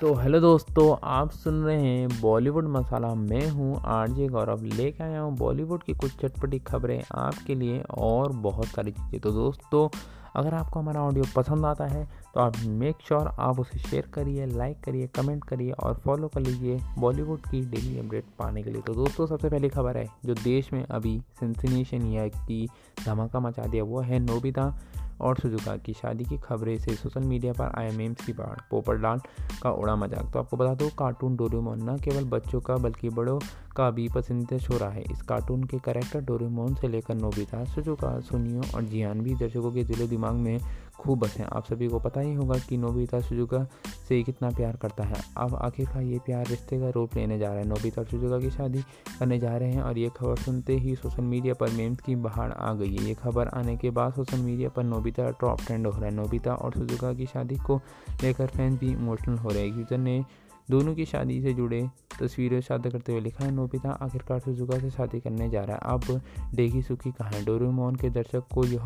तो हेलो दोस्तों, आप सुन रहे हैं बॉलीवुड मसाला। मैं हूँ आरजे गौरव। लेके आया हूँ बॉलीवुड की कुछ चटपटी खबरें आपके लिए और बहुत सारी चीज़ें। तो दोस्तों, अगर आपको हमारा ऑडियो पसंद आता है तो आप मेक श्योर sure आप उसे शेयर करिए लाइक करिए कमेंट करिए और फॉलो कर लीजिए बॉलीवुड की डेली अपडेट पाने के लिए। तो दोस्तों, सबसे पहली खबर है, जो देश में अभी सेंसिनेशन या की धमाका मचा दिया, वो है नोबिता। और सुजुका की शादी की खबरें से सोशल मीडिया पर आई की बाढ़ पोपरलाल का उड़ा मज़ाक। तो आपको बता दो, कार्टून डोरेमोन न केवल बच्चों का बल्कि बड़ों का भी पसंदीदा शो रहा है। इस कार्टून के कैरेक्टर डोरेमोन से लेकर नोबिता, सुजुका, सुनियो और जियान भी दर्शकों के दिलो दिमाग में खूब बसें आप सभी को पता ही होगा कि नोबिता सुजुका से कितना प्यार करता है। अब आखिरकार ये प्यार रिश्ते का रूप लेने जा रहा है। नोबिता और सुजुका की शादी करने जा रहे हैं और ये खबर सुनते ही सोशल मीडिया पर मेम्स की बहार आ गई है। ये खबर आने के बाद सोशल मीडिया पर नोबिता टॉप ट्रेंड हो रहा है। नोबिता और सुजुका की शादी को लेकर फैंस भी इमोशनल हो रहे हैं। यूज़र ने दोनों की शादी से जुड़े तस्वीरें शादी करते हुए लिखा है, नोबिता आखिरकार सुजुका से शादी करने जा रहा है। अब डेगी सुखी कहाँ डोरेमोन के दर्शक को यह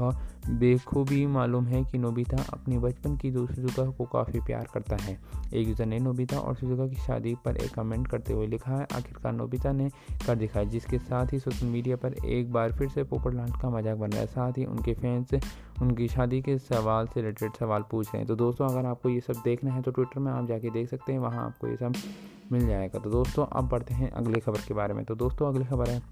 बेखूबी मालूम है कि नोबिता अपनी बचपन की दूसरी सुजुका को काफ़ी प्यार करता है। एक यूज़र ने नोबिता और सुजुका की शादी पर एक कमेंट करते हुए लिखा है, आखिरकार नोबिता ने कर दिखाया, जिसके साथ ही सोशल मीडिया पर एक बार फिर से पोपरलांड का मज़ाक बन रहा है। साथ ही उनके फैंस उनकी शादी के सवाल से रिलेटेड सवाल पूछ रहे हैं। तो दोस्तों, अगर आपको ये सब देखना है तो ट्विटर में आप जाके देख सकते हैं, वहाँ आपको ये सब मिल जाएगा। तो दोस्तों, अब बढ़ते हैं अगली खबर के बारे में। तो दोस्तों, अगली खबर है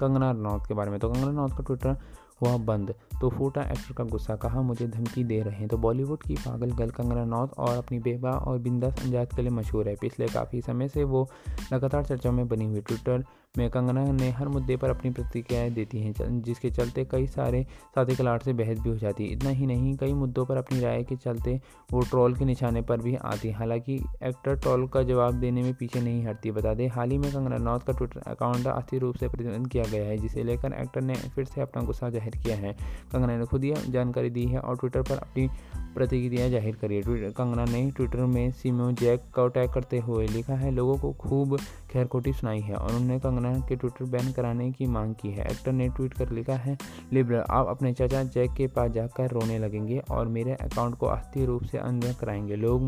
कंगना रनौत के बारे में। तो कंगना रनौत का ट्विटर हुआ बंद। तो फूटा एक्टर का गुस्सा, कहा, मुझे धमकी दे रहे हैं। तो बॉलीवुड की पागल गर्ल कंगना रनौत और अपनी बेबा और बिंदास अंजाज के लिए मशहूर है। पिछले काफ़ी समय से वो लगातार चर्चा में बनी हुई ट्विटर में कंगना ने हर मुद्दे पर अपनी प्रतिक्रियाएँ देती हैं जिसके चलते कई सारे साथी कलाट से बहस भी हो जाती है। इतना ही नहीं, कई मुद्दों पर अपनी राय के चलते वो ट्रोल के निशाने पर भी आती है। हालाँकि एक्टर ट्रोल का जवाब देने में पीछे नहीं हटती। बता दें, हाल ही में कंगना रनौत का ट्विटर अकाउंट अस्थिर रूप से प्रतिबंध किया गया है, जिसे लेकर एक्टर ने फिर से अपना गुस्सा ज़ाहिर किया है। कंगना ने खुद ही जानकारी दी है और ट्विटर पर अपनी प्रतिक्रिया ज़ाहिर करी है। कंगना ने ट्विटर में सीमो जैक का टैग करते हुए लिखा है, लोगों को खूब खैरकोटी सुनाई है और उन्होंने कंगना के ट्विटर बैन कराने की मांग की है। एक्टर ने ट्वीट कर लिखा है लिबरल आप अपने चाचा जैक के पास जाकर रोने लगेंगे और मेरे अकाउंट को अस्थि रूप से अंदर कराएँगे। लोग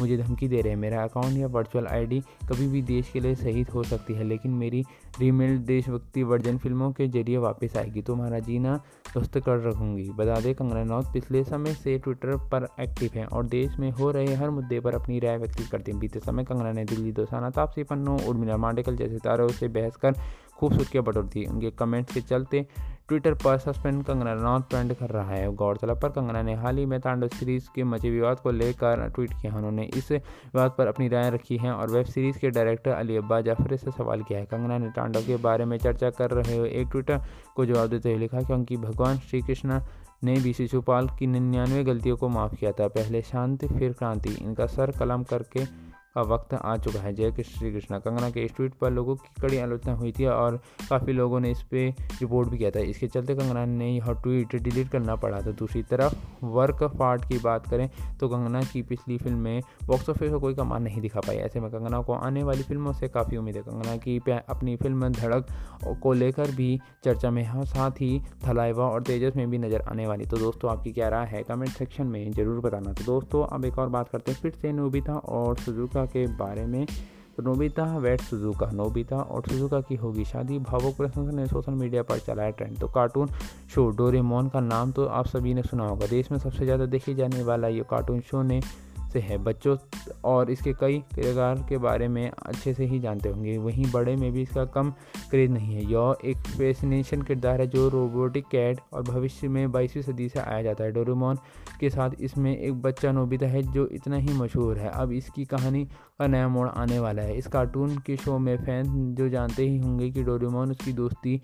मुझे धमकी दे रहे हैं। मेरा अकाउंट या वर्चुअल आईडी कभी भी देश के लिए शहीद हो सकती है, लेकिन मेरी रीमेल देशभक्ति वर्जन फ़िल्मों के ज़रिए वापस आएगी। तुम्हारा जीना स्वस्थ कर रखूँगी। बता दें कंगना रनौत पिछले समय से ट्विटर पर एक्टिव हैं और देश में हो रहे हर मुद्दे पर अपनी राय व्यक्त करती हैं। बीते समय कंगना ने दिल्ली दोसाना तापसी पन्नू, उर्मिला मांडेकल जैसे तारों से बहस कर खूब सुर्खियाँ बटोरती उनके कमेंट्स के चलते ट्विटर पर सस्पेंड कंगना रनौत ट्रेंड कर रहा है। गौरतलब पर कंगना ने हाल ही में तांडव सीरीज़ के मचे विवाद को लेकर ट्वीट किया। उन्होंने इस विवाद पर अपनी राय रखी है और वेब सीरीज़ के डायरेक्टर अली अब्बा जाफरी से सवाल किया है। कंगना ने तांडव के बारे में चर्चा कर रहे हुए एक ट्विटर को जवाब देते हुए लिखा क्योंकि भगवान श्री कृष्ण ने भी शिशुपाल की निन्यानवे गलतियों को माफ़ किया था। पहले शांति, फिर क्रांति। इनका सर कलम करके का वक्त आ चुका है। जय श्री कृष्णा। कंगना के इस ट्वीट पर लोगों की कड़ी आलोचना हुई थी और काफ़ी लोगों ने इस पर रिपोर्ट भी किया था। इसके चलते कंगना ने यह ट्वीट डिलीट करना पड़ा था। दूसरी तरफ़, वर्क पार्ट की बात करें तो कंगना की पिछली फ़िल्म में बॉक्स ऑफ़िस को कोई कमान नहीं दिखा पाई। ऐसे में कंगना को आने वाली फ़िल्मों से काफ़ी उम्मीद है। कंगना की अपनी फ़िल्म धड़क को लेकर भी चर्चा में है। साथ ही थलाइवा और तेजस में भी नज़र आने वाली। तो दोस्तों, आपकी क्या राय है? कमेंट सेक्शन में ज़रूर बताना। तो दोस्तों, अब एक और बात करते हैं। फिर से नोबिता और सुजुका के बारे में तो नोबिता वेट सुजुका। नोबिता और सुजुका की होगी शादी। भावुक प्रशंसा ने सोशल मीडिया पर चलाया ट्रेंड तो कार्टून शो डोरेमोन का नाम तो आप सभी ने सुना होगा। देश में सबसे ज़्यादा देखे जाने वाला ये कार्टून शो ने से है। बच्चों और इसके कई किरदार के बारे में अच्छे से ही जानते होंगे। वहीं बड़े में भी इसका कम क्रेज नहीं है। यह एक फैसिनेशन किरदार है जो रोबोटिक कैट और भविष्य में बाईसवीं सदी से आया जाता है। डोरेमोन के साथ इसमें एक बच्चा नोबिता है जो इतना ही मशहूर है। अब इसकी कहानी का नया मोड़ आने वाला है। इस कार्टून के शो में फ़ैन जो जानते ही होंगे कि डोरेमोन उसकी दोस्ती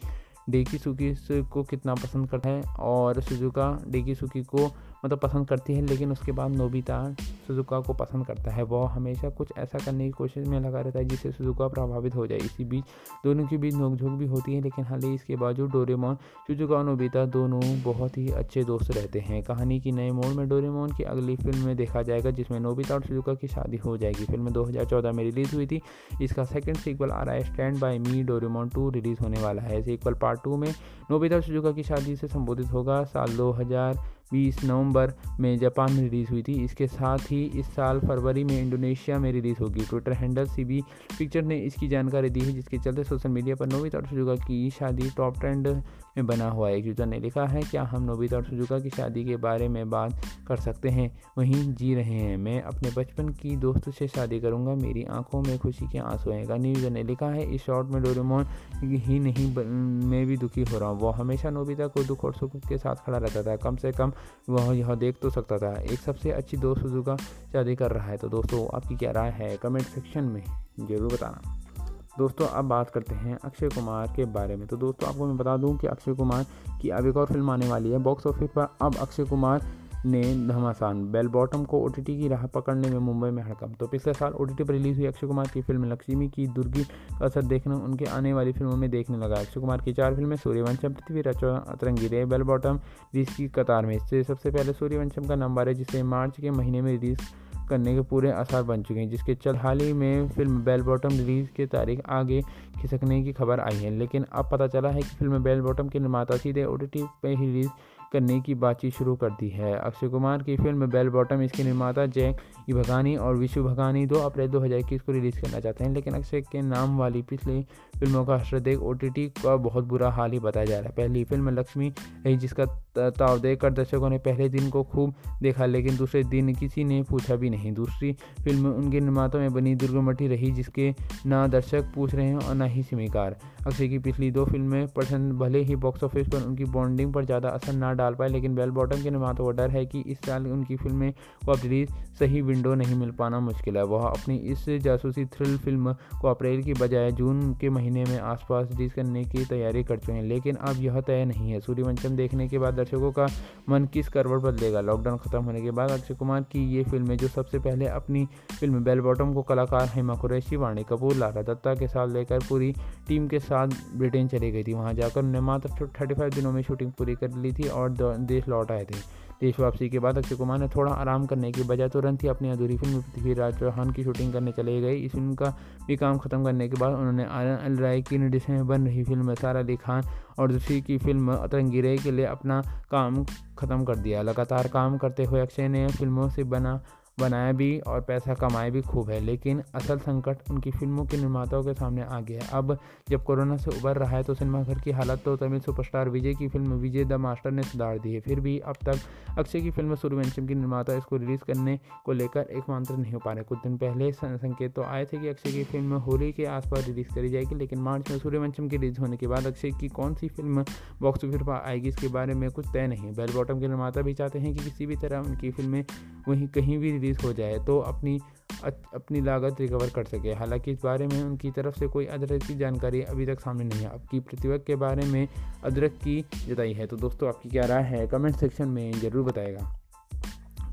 डेकी सुकी को कितना पसंद करता है और सुजुका डेकी सुकी को मतलब पसंद करती है, लेकिन उसके बाद नोबिता सुजुका को पसंद करता है। वह हमेशा कुछ ऐसा करने की कोशिश में लगा रहता है, जिससे सुजुका प्रभावित हो जाए। इसी बीच दोनों के बीच नोकझोंक भी होती है, लेकिन हाल ही इसके बावजूद डोरेमोन, सुजुका और नोबिता दोनों बहुत ही अच्छे दोस्त रहते हैं। कहानी की नए मोड़ में डोरेमोन की अगली फ़िल्म में देखा जाएगा, जिसमें नोबिता और सुजुका की शादी हो जाएगी। फ़िल्म दो हज़ार चौदह में रिलीज़ हुई थी। इसका सेकेंड सीक्वल आ रहा है, stand by me, Doraemon two release होने वाला है। सीक्वल पार्ट टू में नोबिता और सुजुका की शादी से संबोधित होगा। साल दो हज़ार 20 नवंबर में जापान में रिलीज़ हुई थी। इसके साथ ही इस साल फरवरी में इंडोनेशिया में रिलीज़ होगी। Twitter handle C B picture ने इसकी जानकारी दी है, जिसके चलते सोशल मीडिया पर नोबिता और सुजुका की शादी टॉप ट्रेंड में बना हुआ है। एक यूज़र ने लिखा है, क्या हम नोबिता और सुजुका की शादी के बारे में बात कर सकते हैं? वहीं जी रहे हैं। मैं अपने बचपन की दोस्त से शादी करूँगा। मेरी आँखों में खुशी के आँसू हैं गानी यूज़र ने लिखा है, इस शॉर्ट में डोरेमोन ही नहीं मैं भी दुखी हो रहा हूँ। वो हमेशा नोबिता को दुख और सुख के साथ खड़ा रहता था। कम से कम वह यह देख तो सकता था। एक सबसे अच्छी दोस्त सुजुका शादी कर रहा है। तो दोस्तों, आपकी क्या राय है? कमेंट सेक्शन में ज़रूर बताना। दोस्तों, अब बात करते हैं अक्षय कुमार के बारे में। तो दोस्तों, आपको मैं बता दूँ कि अक्षय कुमार की अब एक और फ़िल्म आने वाली है। बॉक्स ऑफ़िस पर अब अक्षय कुमार ने धमासान, बेल बॉटम को ओटीटी की राह पकड़ने में मुंबई में हड़कम तो पिछले साल ओटीटी पर रिलीज़ हुई अक्षय कुमार की फ़िल्म लक्ष्मी की दुर्गी का असर देखने, उनके आने वाली फ़िल्मों में देखने लगा। अक्षय कुमार की चार फ़िल्में, सूर्यवंशम, पृथ्वी रचो अतरंगी रे, बेल बॉटम जिसकी कतार में। इससे सबसे पहले सूर्यवंशम का नंबर है, जिसे मार्च के महीने में रिलीज़ करने के पूरे आसार बन चुके हैं, जिसके चल हाल ही में फ़िल्म बेल बॉटम रिलीज़ की तारीख आगे खिसकने की खबर आई है। लेकिन अब पता चला है कि फ़िल्म बेल बॉटम के निर्माता सीधे ओ टी पर ही रिलीज़ करने की बातचीत शुरू कर दी है। अक्षय कुमार की फ़िल्म बेल बॉटम, इसके निर्माता जैक भगानी और विशु भगानी दो अप्रैल दो हज़ार इक्कीस को रिलीज़ करना चाहते हैं, लेकिन अक्षय के नाम वाली पिछली फ़िल्मों का हर्षदेख ओ का बहुत बुरा हाल ही बताया जा रहा है। पहली फ़िल्म लक्ष्मी रही जिसका ताव देखकर दर्शकों ने पहले दिन को खूब देखा, लेकिन दूसरे दिन किसी ने पूछा भी नहीं। दूसरी फ़िल्म उनके निर्माताओं में बनी दुर्गमठी रही, जिसके ना दर्शक पूछ रहे हैं और ना ही स्वीकार। अक्षय की पिछली दो फ़िल्में पसंद, भले ही बॉक्स ऑफ़िस पर उनकी बॉन्डिंग पर ज़्यादा असर ना डाल पाए, लेकिन बेल बॉटम के निर्माताओं को डर है कि इस साल उनकी फ़िल्में को अब सही विंडो नहीं मिल पाना मुश्किल है। वह अपनी इस जासूसी थ्रिल फ़िल्म को अप्रैल की बजाय जून के महीने में आसपास रिलीज़ करने की तैयारी कर चुके हैं, लेकिन अब यह तय नहीं है। सूर्यवंशम देखने के बाद दर्शकों का मन किस करवट बदलेगा? लॉकडाउन खत्म होने के बाद अक्षय कुमार की ये फ़िल्में जो सबसे पहले अपनी फ़िल्म बेल बॉटम को कलाकार हेमा कुरैशी, वाणी कपूर, लारा दत्ता के साथ लेकर पूरी टीम के साथ ब्रिटेन चली गई थी। वहाँ जाकर उन्होंने मात्र थर्टी फाइव दिनों में शूटिंग पूरी कर ली थी और देश लौट आए थे। देश वापसी के बाद अक्षय कुमार ने थोड़ा आराम करने की बजाय तुरंत ही अपनी अधूरी फ़िल्म पृथ्वीराज चौहान की शूटिंग करने चले गए। इस फ़िल्म का भी काम खत्म करने के बाद उन्होंने आर्यन अल राय की निर्देशन में बन रही फ़िल्म सारा अली खान और दूसरी की फ़िल्म अतरंगी के लिए अपना काम खत्म कर दिया। लगातार काम करते हुए अक्षय ने फ़िल्मों से बना बनाया भी और पैसा कमाया भी खूब है। लेकिन असल संकट उनकी फ़िल्मों के निर्माताओं के सामने आ गया है। अब जब कोरोना से उबर रहा है तो सिनेमाघर की हालत तो तमिल सुपरस्टार विजय की फ़िल्म विजय द मास्टर ने सुधार दी है। फिर भी अब तक अक्षय की फ़िल्म सूर्यवंशम की निर्माता इसको रिलीज़ करने को लेकर एकमात्र नहीं हो पा रहे। कुछ दिन पहले संकेत तो आए थे कि अक्षय की फ़िल्म होली के आसपास रिलीज़ करी जाएगी, लेकिन मार्च में सूर्यवंशम की रिलीज़ होने के बाद अक्षय की कौन सी फ़िल्म बॉक्स ऑफ़िस पर आएगी, इसके बारे में कुछ तय नहीं बेल बॉटम के निर्माता भी चाहते हैं कि किसी भी तरह उनकी फ़िल्में वहीं कहीं भी रिलीज़ हो जाए तो अपनी अपनी लागत रिकवर कर सके। हालाँकि इस बारे में उनकी तरफ़ से कोई अदरक की जानकारी अभी तक सामने नहीं है। आपकी प्रतिवर्ग के बारे में अदरक की जताई है। तो दोस्तों, आपकी क्या राय है? कमेंट सेक्शन में ज़रूर बताएगा।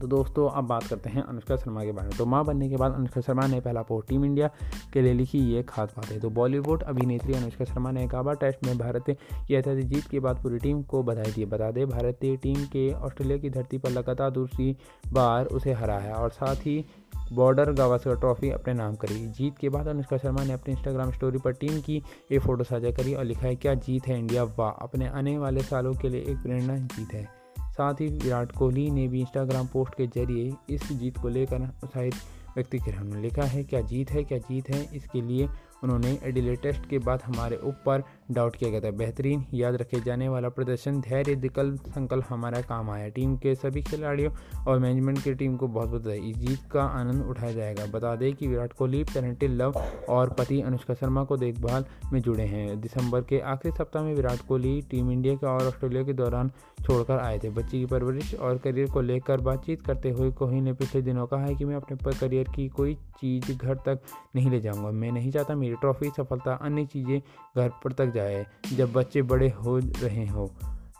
तो दोस्तों, अब बात करते हैं अनुष्का शर्मा के बारे में। तो माँ बनने के बाद अनुष्का शर्मा ने पहला पोस्ट टीम इंडिया के लिए लिखी, ये खास बात है। तो बॉलीवुड अभिनेत्री अनुष्का शर्मा ने काबा टेस्ट में भारत की ऐतिहासिक जीत के बाद पूरी टीम को बधाई दी बता दें, भारतीय टीम के ऑस्ट्रेलिया की धरती पर लगातार दूसरी बार उसे हरा है और साथ ही बॉर्डर गावस्कर ट्रॉफी अपने नाम करी। जीत के बाद अनुष्का शर्मा ने अपनी इंस्टाग्राम स्टोरी पर टीम की ये फ़ोटो साझा करी और लिखा है, क्या जीत है इंडिया? वाह! अपने आने वाले सालों के लिए एक प्रेरणा जीत है। साथ ही विराट कोहली ने भी इंस्टाग्राम पोस्ट के ज़रिए इस जीत को लेकर उत्साहित व्यक्ति किया। उन्होंने लिखा है, क्या जीत है, क्या जीत है? इसके लिए उन्होंने एडिले टेस्ट के बाद हमारे ऊपर डाउट किया गया था। बेहतरीन, याद रखे जाने वाला प्रदर्शन धैर्य विकल्प संकल्प हमारा काम आया। टीम के सभी खिलाड़ियों और मैनेजमेंट की टीम को बहुत बहुत इस जीत का आनंद उठाया जाएगा। बता दें कि विराट कोहली पेरेंटल लव और पति अनुष्का शर्मा को देखभाल में जुड़े हैं। दिसंबर के आखिरी सप्ताह में विराट कोहली टीम इंडिया के और ऑस्ट्रेलिया के दौरान छोड़कर आए थे। बच्ची की परवरिश और करियर को लेकर बातचीत करते हुए कोहली ने पिछले दिनों कहा है कि मैं अपने करियर की कोई चीज़ घर तक नहीं ले जाऊँगा। मैं नहीं चाहता मेरी ट्रॉफी सफलता, अन्य चीज़ें घर पर तक जाए जब बच्चे बड़े हो रहे हों।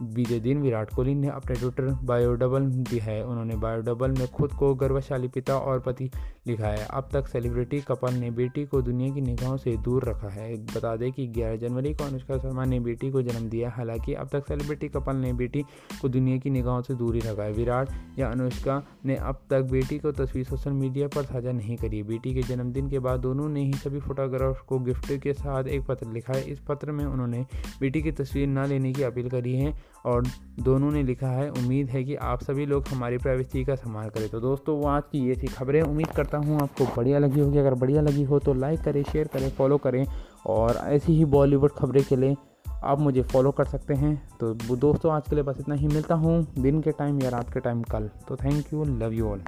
बीते दिन, विराट कोहली ने अपने ट्विटर बायोडबल दिया है। उन्होंने बायोडबल में खुद को गर्वशाली पिता और पति लिखा है। अब तक सेलिब्रिटी कपल ने बेटी को दुनिया की निगाहों से दूर रखा है। बता दें कि 11 जनवरी को अनुष्का शर्मा ने बेटी को जन्म दिया, हालाँकि अब तक सेलिब्रिटी कपल ने बेटी को दुनिया की निगाहों से दूर ही रखा है। विराट या अनुष्का ने अब तक बेटी को तस्वीर सोशल मीडिया पर साझा नहीं करी बेटी के जन्मदिन के बाद दोनों ने ही सभी फोटोग्राफ को गिफ्ट के साथ एक पत्र लिखा है। इस पत्र में उन्होंने बेटी की तस्वीर न लेने की अपील करी है। और दोनों ने लिखा है, उम्मीद है कि आप सभी लोग हमारी प्राइवेसी का संभाल करें। तो दोस्तों, वो आज की ये थी खबरें। उम्मीद करता हूँ आपको बढ़िया लगी होगी। अगर बढ़िया लगी हो तो लाइक करें, शेयर करें, फॉलो करें और ऐसी ही बॉलीवुड खबरें के लिए आप मुझे फॉलो कर सकते हैं। तो दोस्तों, आज के लिए बस इतना ही। मिलता हूँ दिन के टाइम या रात के टाइम कल। तो thank you, love you all.